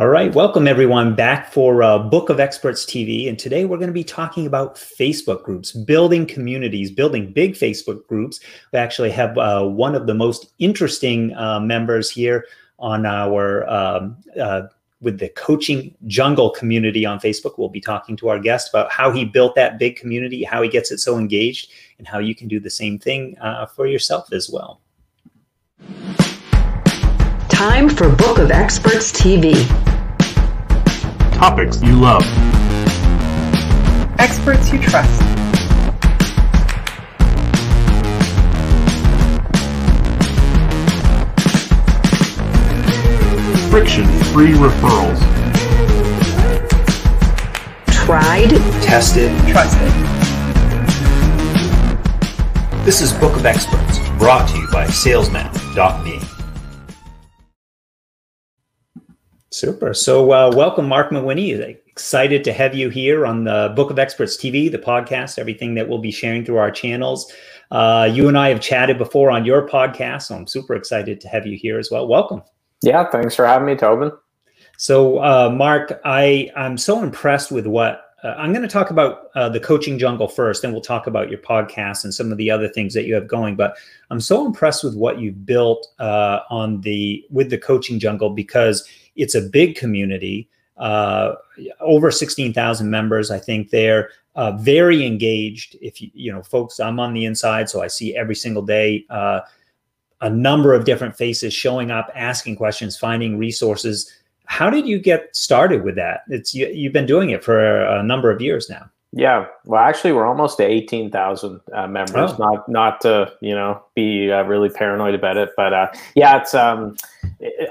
All right, welcome everyone back for uh, Book of Experts TV. And today we're going to be talking about Facebook groups, building communities, building big Facebook groups. We actually have uh, one of the most interesting uh, members here on our um, uh, with the coaching jungle community on Facebook. We'll be talking to our guest about how he built that big community, how he gets it so engaged, and how you can do the same thing uh, for yourself as well. Time for Book of Experts TV. Topics you love. Experts you trust. Friction free referrals. Tried, Tested. Trusted. This is Book of Experts, brought to you by Salesman.me. Super. So, uh, welcome, Mark McWhinney. Excited to have you here on the Book of Experts TV, the podcast, everything that we'll be sharing through our channels. Uh, you and I have chatted before on your podcast, so I'm super excited to have you here as well. Welcome. Yeah, thanks for having me, Tobin. So, uh, Mark, I I'm so impressed with what uh, I'm going to talk about uh, the coaching jungle first, and we'll talk about your podcast and some of the other things that you have going. But I'm so impressed with what you've built uh, on the with the coaching jungle because it's a big community, uh, over 16,000 members. I think they're uh, very engaged. If you, you know, folks, I'm on the inside, so I see every single day uh, a number of different faces showing up, asking questions, finding resources. How did you get started with that? It's you, you've been doing it for a number of years now. Yeah, well, actually, we're almost to eighteen thousand uh, members. Oh. Not not to you know be uh, really paranoid about it, but uh, yeah, it's. Um,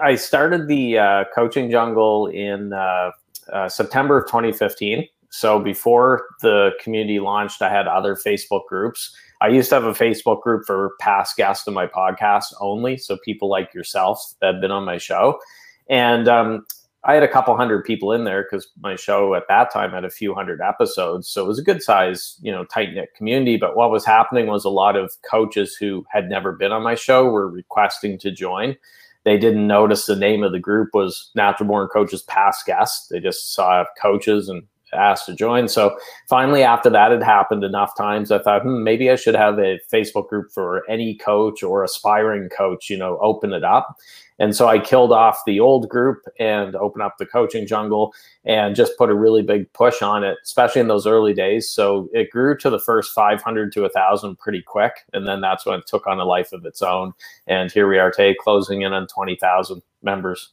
I started the uh, coaching jungle in uh, uh, September of 2015. So before the community launched, I had other Facebook groups. I used to have a Facebook group for past guests of my podcast only, so people like yourself that have been on my show, and um, I had a couple hundred people in there because my show at that time had a few hundred episodes. So it was a good size, you know, tight knit community. But what was happening was a lot of coaches who had never been on my show were requesting to join. They didn't notice the name of the group was Natural Born Coaches Past Guests. They just saw coaches and asked to join. So finally, after that had happened enough times, I thought, hmm, maybe I should have a Facebook group for any coach or aspiring coach, you know, open it up. And so I killed off the old group and opened up the coaching jungle and just put a really big push on it, especially in those early days. So it grew to the first 500 to 1,000 pretty quick. And then that's when it took on a life of its own. And here we are today, closing in on 20,000 members.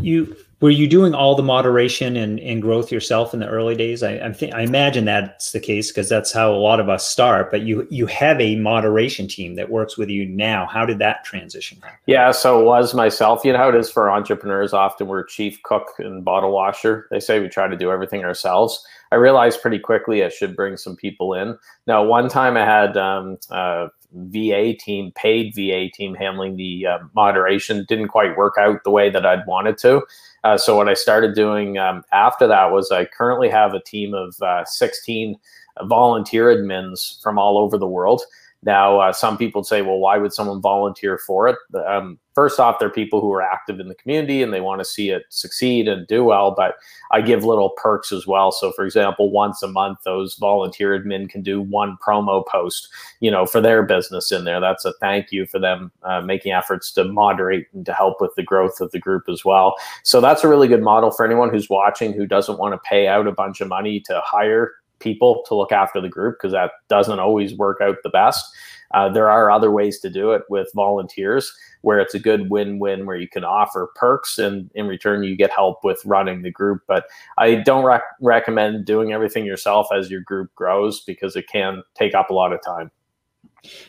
You were you doing all the moderation and, and growth yourself in the early days? I I, think, I imagine that's the case because that's how a lot of us start. But you you have a moderation team that works with you now. How did that transition happen? Yeah, so it was myself. You know how it is for entrepreneurs. Often we're chief cook and bottle washer. They say we try to do everything ourselves. I realized pretty quickly I should bring some people in. Now, one time I had um, a VA team, paid VA team, handling the uh, moderation. Didn't quite work out the way that I'd wanted to. Uh, so what I started doing um, after that was I currently have a team of uh, 16 volunteer admins from all over the world. Now, uh, some people say, well, why would someone volunteer for it? Um, first off, they're people who are active in the community and they want to see it succeed and do well, but I give little perks as well. So, for example, once a month, those volunteer admin can do one promo post, you know, for their business in there. That's a thank you for them uh, making efforts to moderate and to help with the growth of the group as well. So, that's a really good model for anyone who's watching who doesn't want to pay out a bunch of money to hire people to look after the group because that doesn't always work out the best. Uh, there are other ways to do it with volunteers where it's a good win-win where you can offer perks and in return you get help with running the group but i don't rec- recommend doing everything yourself as your group grows because it can take up a lot of time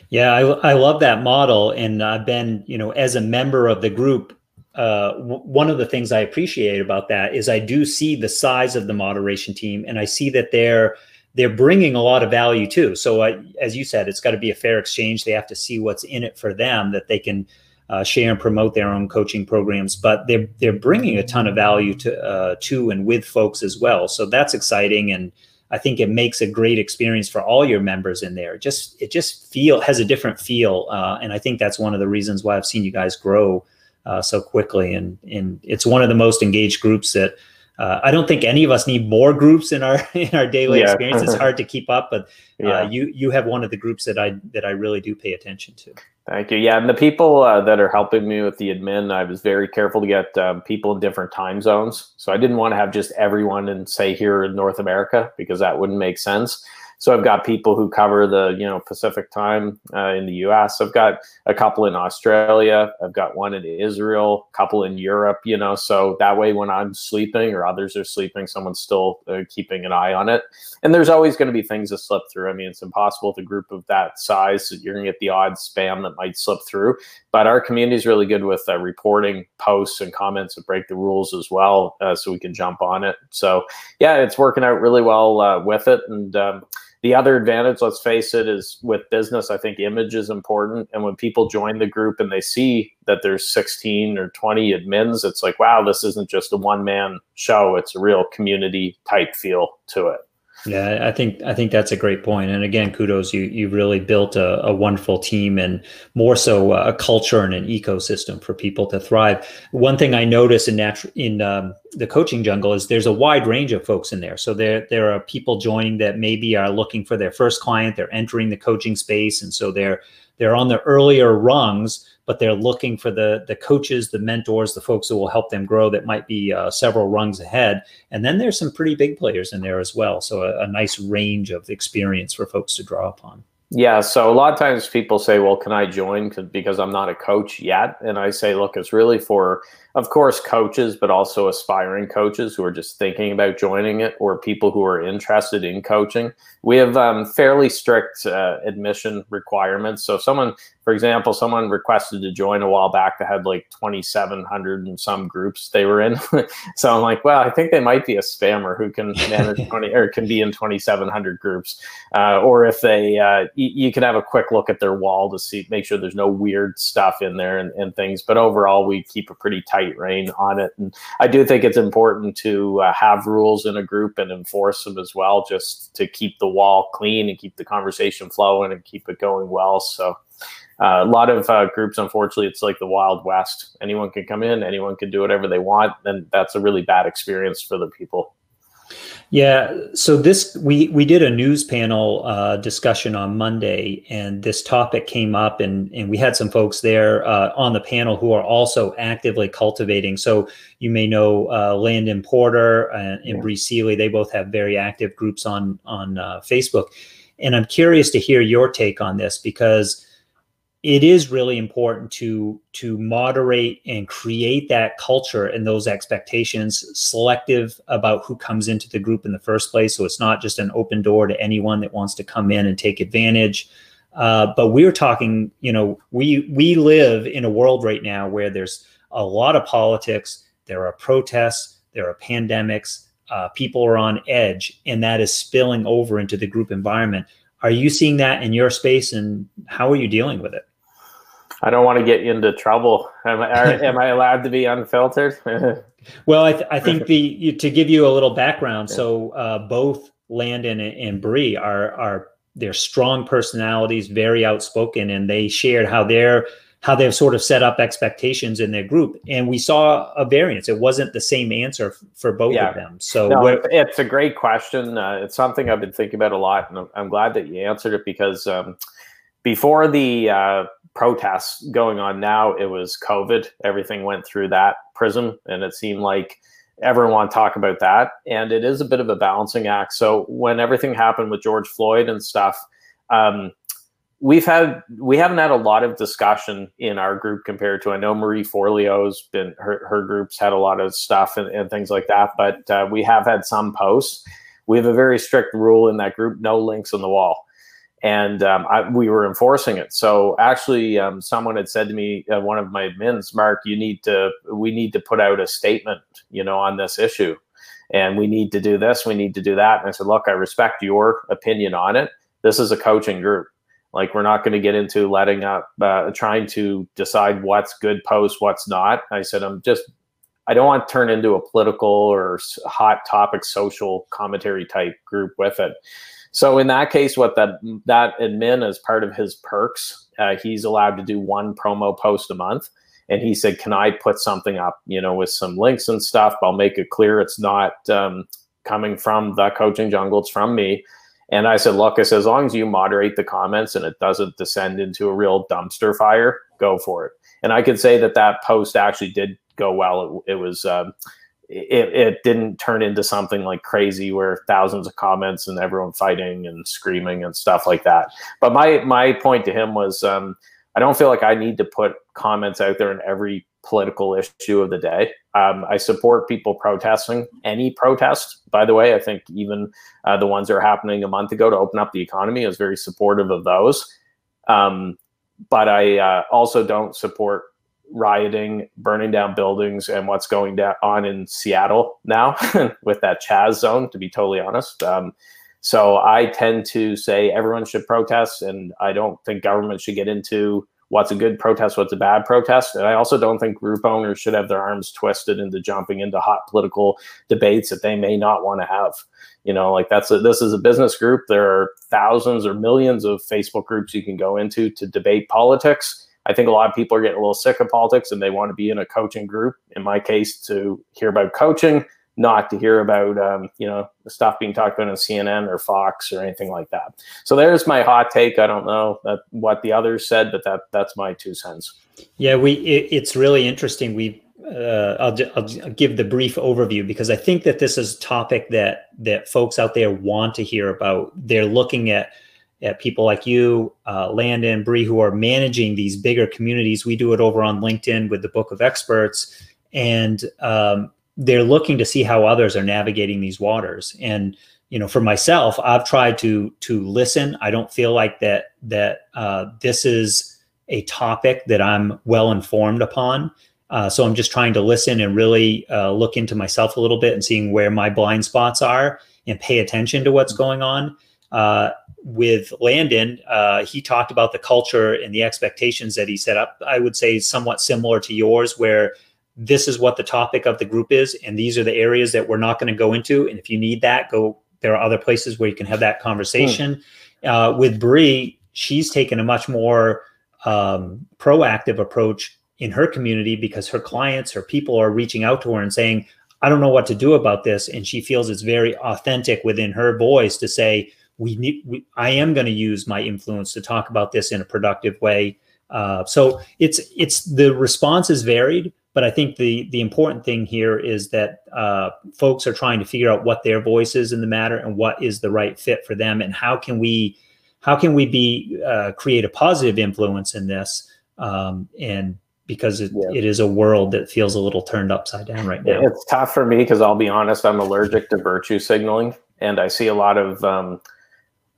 Yeah, I, I love that model, and I've been, you know, as a member of the group. Uh, w- one of the things I appreciate about that is I do see the size of the moderation team, and I see that they're they're bringing a lot of value too. So, I, as you said, it's got to be a fair exchange. They have to see what's in it for them that they can uh, share and promote their own coaching programs. But they're they're bringing a ton of value to uh, to and with folks as well. So that's exciting and. I think it makes a great experience for all your members in there. Just it just feel has a different feel, uh, and I think that's one of the reasons why I've seen you guys grow uh, so quickly. And, and it's one of the most engaged groups that uh, I don't think any of us need more groups in our in our daily yeah. experience. It's hard to keep up, but uh, yeah. you you have one of the groups that I that I really do pay attention to. Thank you. Yeah, and the people uh, that are helping me with the admin, I was very careful to get um, people in different time zones. So I didn't want to have just everyone in say here in North America because that wouldn't make sense. So I've got people who cover the you know Pacific time uh, in the U.S. I've got a couple in Australia. I've got one in Israel, a couple in Europe. You know, so that way when I'm sleeping or others are sleeping, someone's still uh, keeping an eye on it. And there's always going to be things that slip through. I mean, it's impossible with a group of that size. That you're going to get the odd spam that might slip through. But our community is really good with uh, reporting posts and comments that break the rules as well, uh, so we can jump on it. So yeah, it's working out really well uh, with it and. Um, the other advantage, let's face it, is with business, I think image is important. And when people join the group and they see that there's 16 or 20 admins, it's like, wow, this isn't just a one man show. It's a real community type feel to it. Yeah, I think I think that's a great point. And again, kudos you you really built a, a wonderful team and more so a culture and an ecosystem for people to thrive. One thing I notice in natural in um, the coaching jungle is there's a wide range of folks in there. So there there are people joining that maybe are looking for their first client. They're entering the coaching space, and so they're they're on the earlier rungs but they're looking for the the coaches, the mentors, the folks who will help them grow that might be uh, several rungs ahead. And then there's some pretty big players in there as well. So a, a nice range of experience for folks to draw upon. Yeah, so a lot of times people say, "Well, can I join because I'm not a coach yet?" And I say, "Look, it's really for of course, coaches, but also aspiring coaches who are just thinking about joining it or people who are interested in coaching. We have um, fairly strict uh, admission requirements. So, someone, for example, someone requested to join a while back that had like 2,700 and some groups they were in. so, I'm like, well, I think they might be a spammer who can manage 20 or can be in 2,700 groups. Uh, or if they, uh, y- you can have a quick look at their wall to see, make sure there's no weird stuff in there and, and things. But overall, we keep a pretty tight tight rein on it. And I do think it's important to uh, have rules in a group and enforce them as well, just to keep the wall clean and keep the conversation flowing and keep it going well. So. Uh, a lot of uh, groups, unfortunately, it's like the Wild West. Anyone can come in, anyone can do whatever they want, and that's a really bad experience for the people. Yeah, so this we we did a news panel uh, discussion on Monday, and this topic came up, and and we had some folks there uh, on the panel who are also actively cultivating. So you may know uh, Landon Porter and, and yeah. Bree Seeley; they both have very active groups on on uh, Facebook, and I'm curious to hear your take on this because it is really important to to moderate and create that culture and those expectations selective about who comes into the group in the first place. So it's not just an open door to anyone that wants to come in and take advantage. Uh, but we're talking you know we we live in a world right now where there's a lot of politics there are protests there are pandemics uh, people are on edge and that is spilling over into the group environment. Are you seeing that in your space and how are you dealing with it I don't want to get into trouble. Am I, am I allowed to be unfiltered? well, I, th- I think the to give you a little background. So uh, both Landon and, and Bree are are they're strong personalities, very outspoken, and they shared how they're how they've sort of set up expectations in their group. And we saw a variance. It wasn't the same answer for both yeah. of them. So no, it's a great question. Uh, it's something I've been thinking about a lot, and I'm glad that you answered it because um, before the uh, protests going on now, it was COVID. Everything went through that prism, and it seemed like everyone talk about that. And it is a bit of a balancing act. So when everything happened with George Floyd and stuff, um, we've had we haven't had a lot of discussion in our group compared to I know Marie Forleo's been her her group's had a lot of stuff and, and things like that, but uh, we have had some posts. We have a very strict rule in that group: no links on the wall and um, I, we were enforcing it. So actually, um, someone had said to me, uh, one of my admins, Mark, you need to, we need to put out a statement, you know, on this issue, and we need to do this, we need to do that. And I said, look, I respect your opinion on it. This is a coaching group. Like we're not going to get into letting up, uh, trying to decide what's good post, what's not. I said, I'm just I don't want to turn into a political or hot topic social commentary type group with it. So in that case, what that that admin as part of his perks, uh, he's allowed to do one promo post a month, and he said, "Can I put something up, you know, with some links and stuff? I'll make it clear it's not um, coming from the coaching jungle; it's from me." And I said, "Look, I said, as long as you moderate the comments and it doesn't descend into a real dumpster fire, go for it." And I could say that that post actually did go well. It, it was. Um, it, it didn't turn into something like crazy where thousands of comments and everyone fighting and screaming and stuff like that. But my my point to him was um, I don't feel like I need to put comments out there in every political issue of the day. Um, I support people protesting any protest. By the way, I think even uh, the ones that are happening a month ago to open up the economy is very supportive of those. Um, but I uh, also don't support rioting, burning down buildings, and what's going down on in Seattle now with that Chaz zone. To be totally honest. Um, so I tend to say everyone should protest, and I don't think government should get into what's a good protest, what's a bad protest. And I also don't think group owners should have their arms twisted into jumping into hot political debates that they may not want to have. You know, like that's a, this is a business group. There are thousands or millions of Facebook groups you can go into to debate politics. I think a lot of people are getting a little sick of politics and they want to be in a coaching group. In my case, to hear about coaching not to hear about um, you know stuff being talked about on CNN or Fox or anything like that. So there's my hot take. I don't know that, what the others said, but that that's my two cents. Yeah, we it, it's really interesting. We uh, I'll, I'll give the brief overview because I think that this is a topic that that folks out there want to hear about. They're looking at at people like you, uh, Landon, Bree, who are managing these bigger communities. We do it over on LinkedIn with the Book of Experts, and um, they're looking to see how others are navigating these waters. And you know for myself i've tried to to listen. I don't feel like that that uh, this is a topic that i'm well informed upon. Uh, so i'm just trying to listen and really uh, look into myself a little bit and seeing where my blind spots are and pay attention to what's going on uh, with landon uh, he talked about the culture and the expectations that he set up i would say somewhat similar to yours where this is what the topic of the group is, and these are the areas that we're not going to go into. And if you need that, go. There are other places where you can have that conversation. Mm. Uh, with Bree, she's taken a much more um, proactive approach in her community because her clients, her people are reaching out to her and saying, "I don't know what to do about this," and she feels it's very authentic within her voice to say, "We need. We, I am going to use my influence to talk about this in a productive way." Uh, so it's it's the response is varied, but I think the the important thing here is that uh, folks are trying to figure out what their voice is in the matter and what is the right fit for them, and how can we how can we be uh, create a positive influence in this, um, and because it, yeah. it is a world that feels a little turned upside down right now. It's tough for me because I'll be honest, I'm allergic to virtue signaling, and I see a lot of um,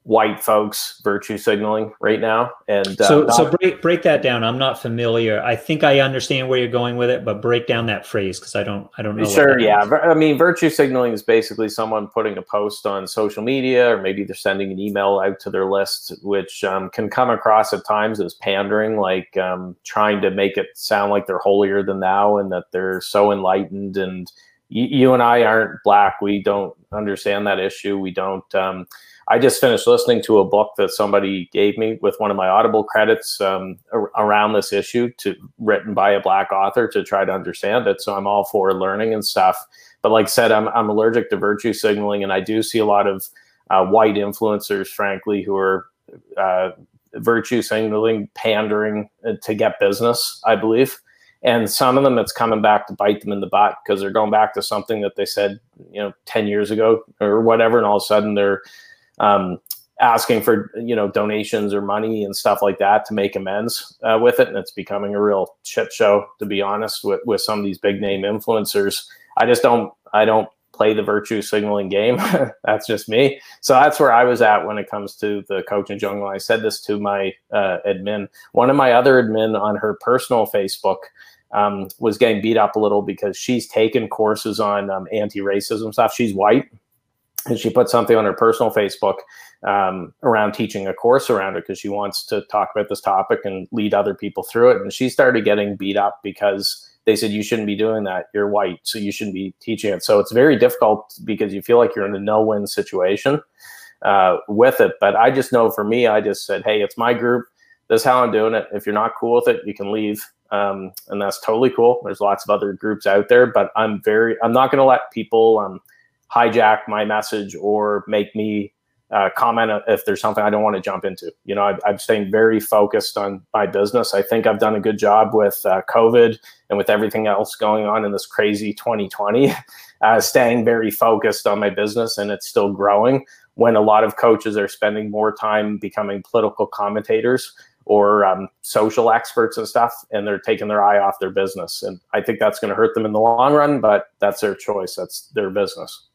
white folks virtue signaling right now. And uh, so, so break break that down. I'm not familiar. I think I understand where you're going with it, but break down that phrase because I don't I don't know. Sure, yeah. I mean, virtue signaling is basically someone putting a post on social media, or maybe they're sending an email out to their list, which um, can come across at times as pandering, like um, trying to make it sound like they're holier than thou and that they're so enlightened and. You, and I aren't black. We don't understand that issue. We don't um, I just finished listening to a book that somebody gave me with one of my Audible credits um, around this issue, to written by a black author to try to understand it. So I'm all for learning and stuff. But like I said, I'm I'm allergic to virtue signaling, and I do see a lot of uh, white influencers, frankly, who are uh, virtue signaling, pandering uh, to get business. I believe. And some of them, it's coming back to bite them in the butt because they're going back to something that they said, you know, 10 years ago or whatever. And all of a sudden they're um, asking for you know donations or money and stuff like that to make amends uh, with it. And it's becoming a real shit show to be honest with, with some of these big name influencers. I just don't i don't play the virtue signaling game. That's just me. So that's where i was at when it comes to the coaching jungle. I said this to my uh, admin. One of my other admin on her personal facebook um, was getting beat up a little because she's taken courses on um, anti-racism stuff. She's white and she put something on her personal Facebook um, around teaching a course around it because she wants to talk about this topic and lead other people through it. And she started getting beat up because they said you shouldn't be doing that. You're white, so you shouldn't be teaching it. So it's very difficult because you feel like you're in a no-win situation uh, with it. But I just know for me, I just said, hey, it's my group. This is how I'm doing it. If you're not cool with it, you can leave. um, and that's totally cool. There's lots of other groups out there, but I'm very I'm not going to let people um, hijack my message or make me uh, comment if there's something I don't want to jump into. You know, I, am staying very focused on my business. I think I've done a good job with uh, COVID and with everything else going on in this crazy 2020, uh, staying very focused on my business and it's still growing. When a lot of coaches are spending more time becoming political commentators or um, social experts and stuff, and they're taking their eye off their business. And I think that's going to hurt them in the long run, but that's their choice. That's their business.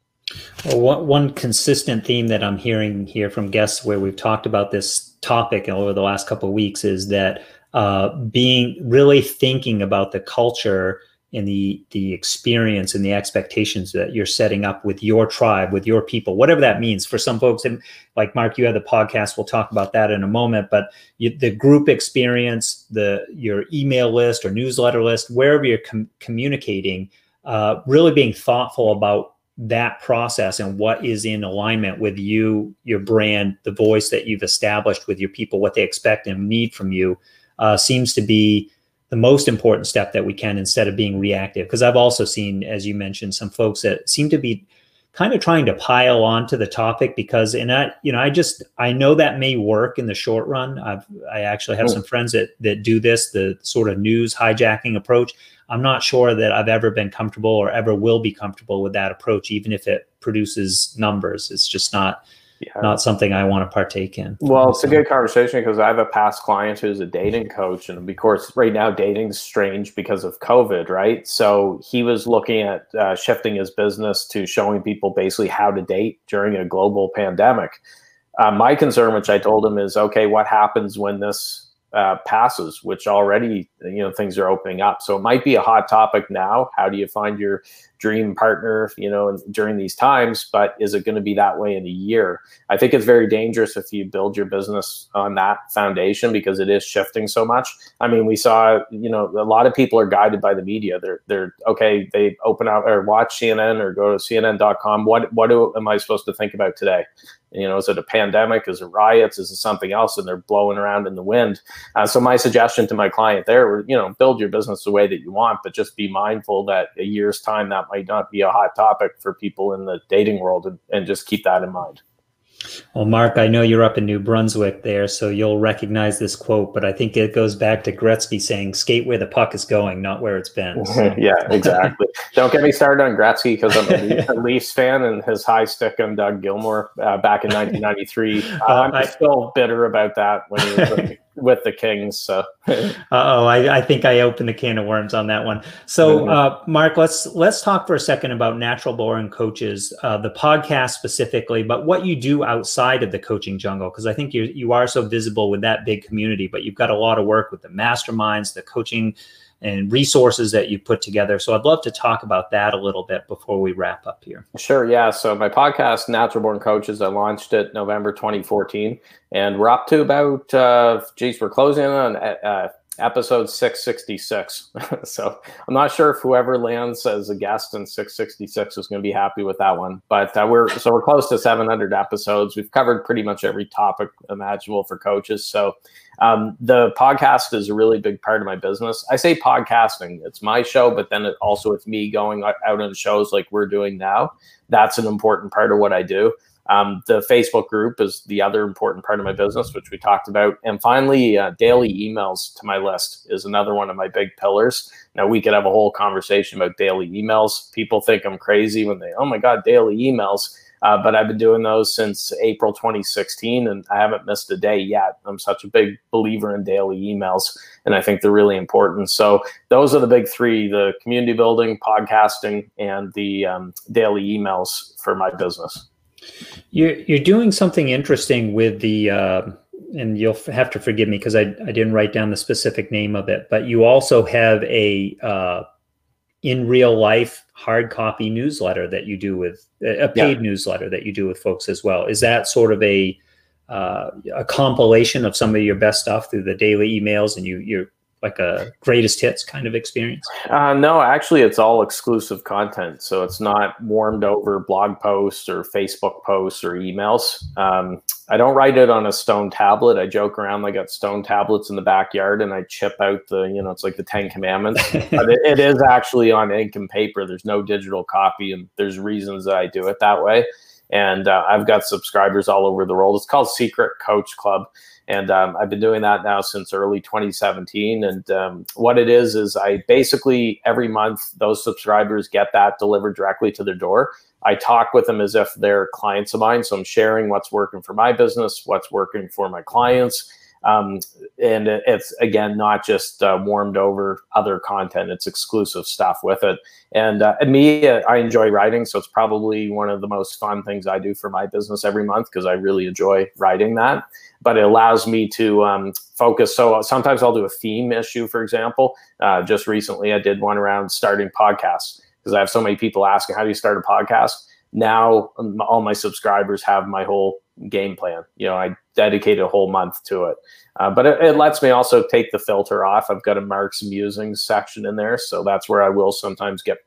Well, one, consistent theme that I'm hearing here from guests where we've talked about this topic over the last couple of weeks is that uh, being really thinking about the culture and the the experience and the expectations that you're setting up with your tribe, with your people, whatever that means. For some folks, and like Mark, you have the podcast. We'll talk about that in a moment. But you, the group experience, the your email list or newsletter list, wherever you're com- communicating, uh, really being thoughtful about that process and what is in alignment with you, your brand, the voice that you've established with your people, what they expect and need from you, uh, seems to be the most important step that we can instead of being reactive. Because I've also seen, as you mentioned, some folks that seem to be kind of trying to pile on to the topic because and I you know I just I know that may work in the short run. I've I actually have oh. some friends that that do this the sort of news hijacking approach. I'm not sure that I've ever been comfortable or ever will be comfortable with that approach even if it produces numbers. It's just not yeah. not something I want to partake in. Well, it's a good conversation because I have a past client who's a dating coach, and of course, right now dating's strange because of COVID, right? So he was looking at uh, shifting his business to showing people basically how to date during a global pandemic. Uh, my concern, which I told him, is okay, what happens when this uh, passes, which already you know things are opening up. So it might be a hot topic now. How do you find your dream partner? You know, during these times, but is it going to be that way in a year? I think it's very dangerous if you build your business on that foundation because it is shifting so much. I mean, we saw you know a lot of people are guided by the media. They're they're okay. They open up or watch CNN or go to CNN.com. What what do, am I supposed to think about today? you know is it a pandemic is it riots is it something else and they're blowing around in the wind uh, so my suggestion to my client there you know build your business the way that you want but just be mindful that a year's time that might not be a hot topic for people in the dating world and, and just keep that in mind well, Mark, I know you're up in New Brunswick there, so you'll recognize this quote, but I think it goes back to Gretzky saying, skate where the puck is going, not where it's been. So. yeah, exactly. Don't get me started on Gretzky because I'm a, Leafs fan and his high stick on Doug Gilmour uh, back in 1993. Uh, I'm I, still bitter about that when he was with the Kings. So, oh, I, I, think I opened a can of worms on that one. So, mm-hmm. uh, Mark, let's let's talk for a second about natural born coaches, uh, the podcast specifically, but what you do outside of the coaching jungle, because I think you you are so visible with that big community, but you've got a lot of work with the masterminds, the coaching and resources that you put together. So I'd love to talk about that a little bit before we wrap up here. Sure. Yeah. So my podcast, Natural Born Coaches, I launched it November 2014, and we're up to about, uh, geez, we're closing on uh, episode 666. so I'm not sure if whoever lands as a guest in 666 is going to be happy with that one. But uh, we're so we're close to 700 episodes. We've covered pretty much every topic imaginable for coaches. So um, the podcast is a really big part of my business. I say podcasting; it's my show, but then it also it's me going out on shows like we're doing now. That's an important part of what I do. Um, the Facebook group is the other important part of my business, which we talked about. And finally, uh, daily emails to my list is another one of my big pillars. Now, we could have a whole conversation about daily emails. People think I'm crazy when they, oh my God, daily emails. Uh, but I've been doing those since April 2016, and I haven't missed a day yet. I'm such a big believer in daily emails, and I think they're really important. So those are the big three: the community building, podcasting, and the um, daily emails for my business. You're you're doing something interesting with the, uh, and you'll have to forgive me because I I didn't write down the specific name of it, but you also have a uh, in real life hard copy newsletter that you do with a paid yeah. newsletter that you do with folks as well. Is that sort of a uh, a compilation of some of your best stuff through the daily emails, and you you're like a greatest hits kind of experience? Uh, no, actually, it's all exclusive content. So it's not warmed over blog posts or Facebook posts or emails. Um, I don't write it on a stone tablet. I joke around. I got stone tablets in the backyard, and I chip out the, you know, it's like the Ten Commandments. but it, it is actually on ink and paper. There's no digital copy, and there's reasons that I do it that way. And uh, I've got subscribers all over the world. It's called Secret Coach Club and um, I've been doing that now since early 2017. And um, what it is is I basically every month those subscribers get that delivered directly to their door. I talk with them as if they're clients of mine, so I'm sharing what's working for my business, what's working for my clients. Um, and it's again not just uh, warmed over other content; it's exclusive stuff with it. And, uh, and me, uh, I enjoy writing, so it's probably one of the most fun things I do for my business every month because I really enjoy writing that but it allows me to um, focus. So sometimes I'll do a theme issue, for example. Uh, just recently, I did one around starting podcasts because I have so many people asking, "How do you start a podcast?" Now, um, all my subscribers have my whole game plan. You know, I dedicated a whole month to it. Uh, but it, it, lets me also take the filter off. I've got a Mark's musings section in there, so that's where I will sometimes get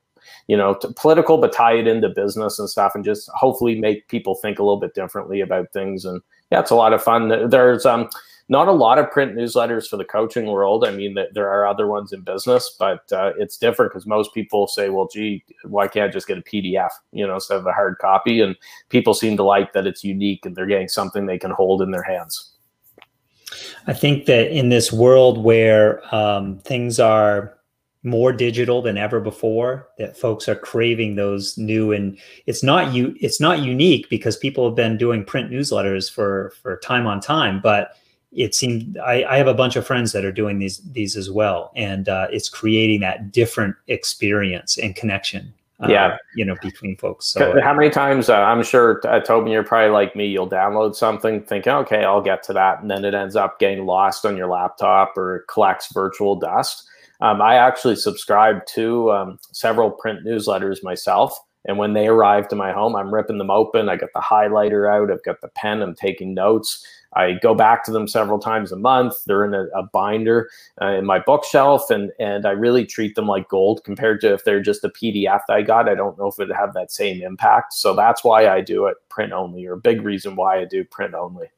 you know, political, but tie it into business and stuff, and just hopefully make people think a little bit differently about things. And yeah, it's a lot of fun. There's um, not a lot of print newsletters for the coaching world. I mean, there are other ones in business, but uh, it's different because most people say, "Well, gee, why can't I just get a PDF?" You know, instead of a hard copy. And people seem to like that it's unique and they're getting something they can hold in their hands. I think that in this world where um, things are more digital than ever before that folks are craving those new and it's not you it's not unique because people have been doing print newsletters for for time on time but it seemed I, I have a bunch of friends that are doing these these as well and uh, it's creating that different experience and connection uh, yeah you know between folks so how many times uh, i'm sure uh, toby you're probably like me you'll download something thinking okay i'll get to that and then it ends up getting lost on your laptop or collects virtual dust um, I actually subscribe to um, several print newsletters myself. And when they arrive to my home, I'm ripping them open. I got the highlighter out. I've got the pen. I'm taking notes. I go back to them several times a month. They're in a, a binder uh, in my bookshelf, and and I really treat them like gold compared to if they're just a PDF that I got. I don't know if it'd have that same impact. So that's why I do it print only, or big reason why I do print only.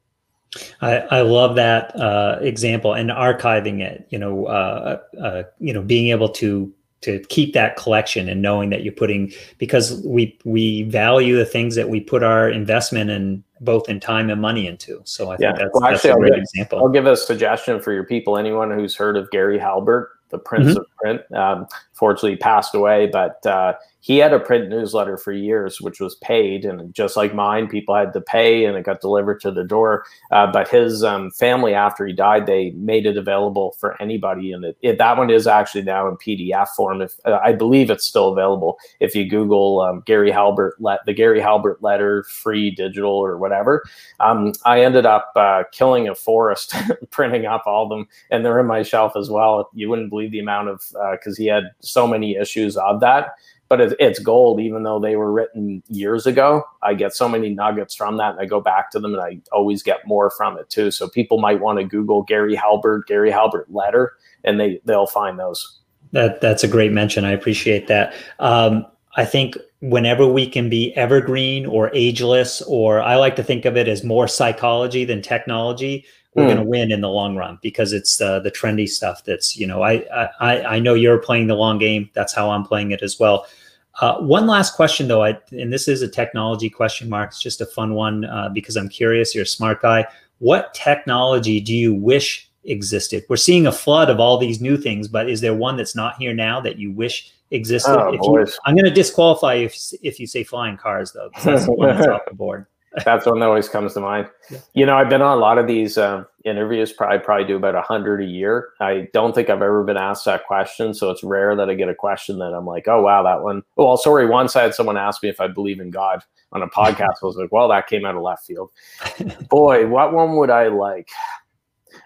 I, I love that uh, example and archiving it. You know, uh, uh, you know, being able to to keep that collection and knowing that you're putting because we we value the things that we put our investment in both in time and money into. So I think that's, well, actually, that's a great example. I'll give a suggestion for your people. Anyone who's heard of Gary Halbert, the Prince mm-hmm. of Print, um, fortunately passed away, but uh, he had a print newsletter for years, which was paid, and just like mine, people had to pay, and it got delivered to the door. Uh, but his um, family, after he died, they made it available for anybody, and it, it, that one is actually now in PDF form. If uh, I believe it's still available, if you Google um, Gary Halbert, let the Gary Halbert letter, free digital or whatever. Um, I ended up uh, killing a forest, printing up all of them, and they're in my shelf as well. You wouldn't believe the amount of because uh, he had so many issues of that. But it's gold even though they were written years ago. I get so many nuggets from that and i go back to them and i always get more from it too. So people might want to google gary halbert gary halbert letter and they they'll find those. That that's a great mention. I appreciate that. Um, i think whenever we can be evergreen or ageless or i like to think of it as more psychology than technology we're mm. going to win in the long run because it's uh, the trendy stuff that's you know I, I i know you're playing the long game that's how i'm playing it as well uh, one last question, though, I, and this is a technology question mark. It's just a fun one uh, because I'm curious. You're a smart guy. What technology do you wish existed? We're seeing a flood of all these new things, but is there one that's not here now that you wish existed? Oh, you, I'm going to disqualify if if you say flying cars, though, because that's the one that's off the board. That's one that always comes to mind. Yeah. You know, I've been on a lot of these um, interviews. Probably probably do about a hundred a year. I don't think I've ever been asked that question, so it's rare that I get a question that I'm like, "Oh wow, that one." Well, sorry. Once I had someone ask me if I believe in God on a podcast. I was like, "Well, that came out of left field." Boy, what one would I like?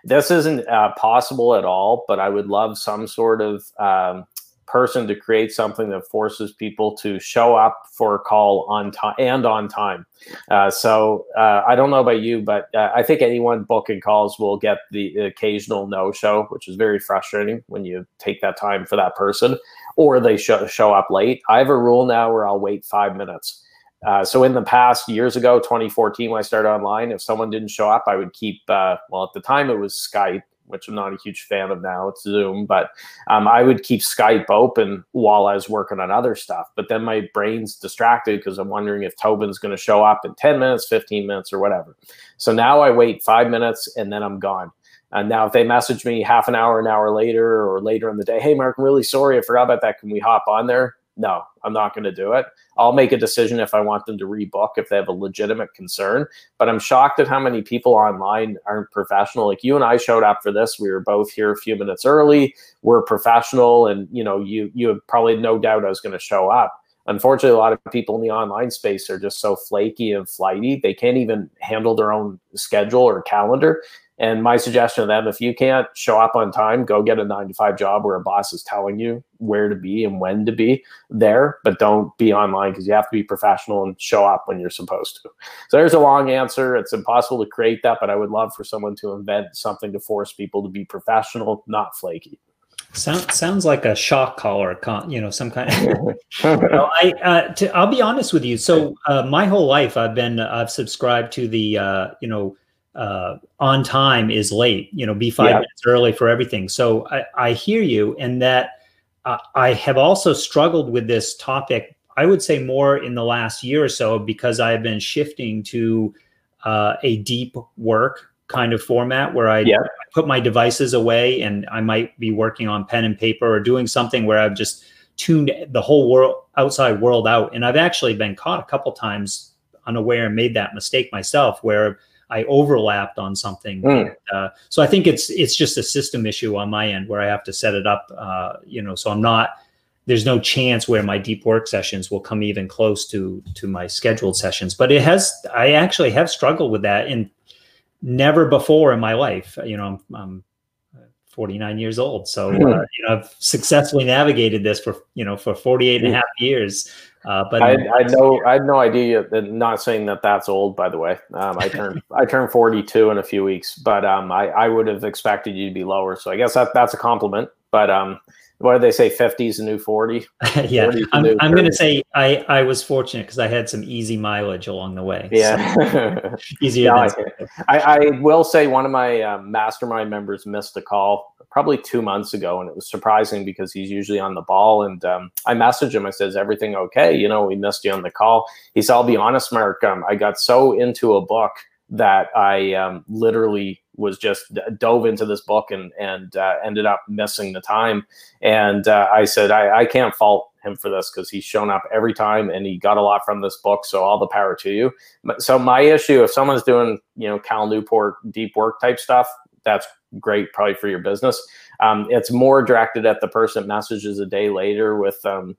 This isn't uh, possible at all, but I would love some sort of um, person to create something that forces people to show up for a call on time and on time. Uh, so uh, I don't know about you, but uh, I think anyone booking calls will get the occasional no show, which is very frustrating when you take that time for that person, or they show, show up late. I have a rule now where I'll wait five minutes. Uh, so in the past years ago, 2014, when I started online, if someone didn't show up, I would keep. Uh, well, at the time it was Skype, which I'm not a huge fan of now. It's Zoom, but um, I would keep Skype open while I was working on other stuff. But then my brain's distracted because I'm wondering if Tobin's going to show up in 10 minutes, 15 minutes, or whatever. So now I wait five minutes and then I'm gone. And now if they message me half an hour, an hour later, or later in the day, hey, Mark, I'm really sorry. I forgot about that. Can we hop on there? No, I'm not going to do it. I'll make a decision if I want them to rebook if they have a legitimate concern. But I'm shocked at how many people online aren't professional. Like you and I showed up for this. We were both here a few minutes early. We're professional, and you know, you you have probably no doubt I was going to show up. Unfortunately, a lot of people in the online space are just so flaky and flighty. They can't even handle their own schedule or calendar. And my suggestion to them, if you can't show up on time, go get a nine to five job where a boss is telling you where to be and when to be there, but don't be online because you have to be professional and show up when you're supposed to. So there's a long answer. It's impossible to create that, but I would love for someone to invent something to force people to be professional, not flaky. Sound, sounds like a shock collar, you know, some kind of. you know, I, uh, to, I'll be honest with you. So uh, my whole life, I've been, I've subscribed to the, uh, you know, uh, on time is late. You know, be five yeah. minutes early for everything. So I, I hear you, and that uh, I have also struggled with this topic. I would say more in the last year or so because I have been shifting to uh, a deep work kind of format where I, yeah. put my devices away and I might be working on pen and paper or doing something where I've just tuned the whole world outside world out. And I've actually been caught a couple times unaware and made that mistake myself where I overlapped on something. Mm. And, uh, so I think it's it's just a system issue on my end where I have to set it up. Uh, you know, so I'm not. There's no chance where my deep work sessions will come even close to to my scheduled sessions. But it has. I actually have struggled with that, and never before in my life. You know, I'm, I'm 49 years old, so uh, hmm. you know I've successfully navigated this for you know for 48 and a hmm. half years. Uh, but I, I know I had no idea. Not saying that that's old, by the way. Um, I turned I turned 42 in a few weeks, but um, I I would have expected you to be lower. So I guess that that's a compliment. But um, what do they say? 50 is the new 40. yeah, I'm, I'm going to say I I was fortunate because I had some easy mileage along the way. Yeah, so easier. I, I, will say one of my uh, mastermind members missed a call probably two months ago, and it was surprising because he's usually on the ball. And um, I messaged him. I says, "Everything okay? You know, we missed you on the call." He said, "I'll be honest, Mark. Um, I got so into a book that I um, literally was just dove into this book and and uh, ended up missing the time. And uh, I said, I, I can't fault him for this because he's shown up every time and he got a lot from this book. So all the power to you. So my issue, if someone's doing you know Cal Newport deep work type stuff, that's great probably for your business. Um, it's more directed at the person that messages a day later with um,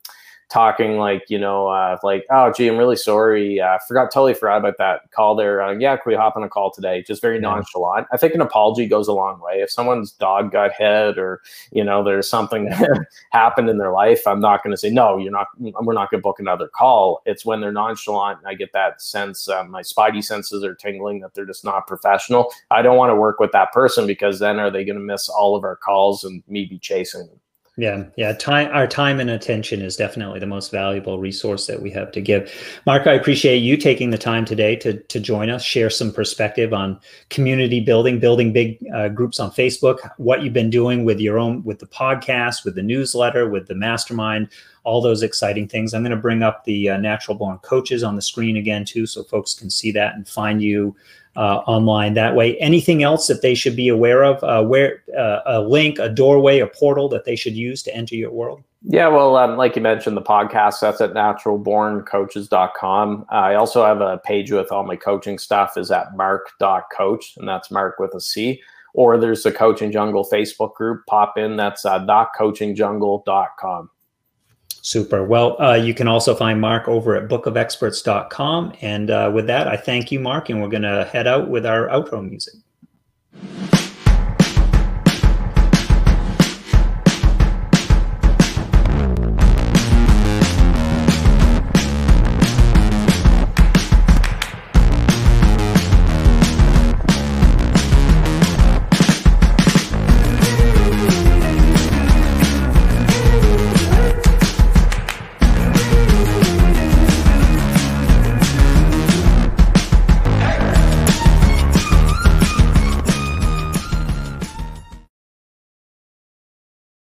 talking like you know uh, like oh gee i'm really sorry. Uh, forgot totally forgot about that call there. Uh, yeah can we hop on a call today? Just very yeah. nonchalant. I think an apology goes a long way. If someone's dog got hit or you know there's something that happened in their life i'm not going to say no you're not we're not going to book another call. It's when they're nonchalant and i get that sense uh, my spidey senses are tingling that they're just not professional. I don't want to work with that person because then are they going to miss all of our calls and me be chasing them yeah, yeah. Time, our time and attention is definitely the most valuable resource that we have to give. Mark, I appreciate you taking the time today to to join us, share some perspective on community building, building big uh, groups on Facebook, what you've been doing with your own, with the podcast, with the newsletter, with the mastermind, all those exciting things. I'm going to bring up the uh, Natural Born Coaches on the screen again too, so folks can see that and find you uh, online that way. Anything else that they should be aware of? Uh, where uh, a link, a doorway, a portal that they should use to enter your world? Yeah, well, um, like you mentioned, the podcast that's at naturalborncoaches.com. I also have a page with all my coaching stuff is at mark.coach, and that's Mark with a C. Or there's a Coaching Jungle Facebook group. Pop in, that's uh, coachingjungle.com. Super. Well, uh, you can also find Mark over at bookofexperts.com. And uh, with that, I thank you, Mark, and we're going to head out with our outro music.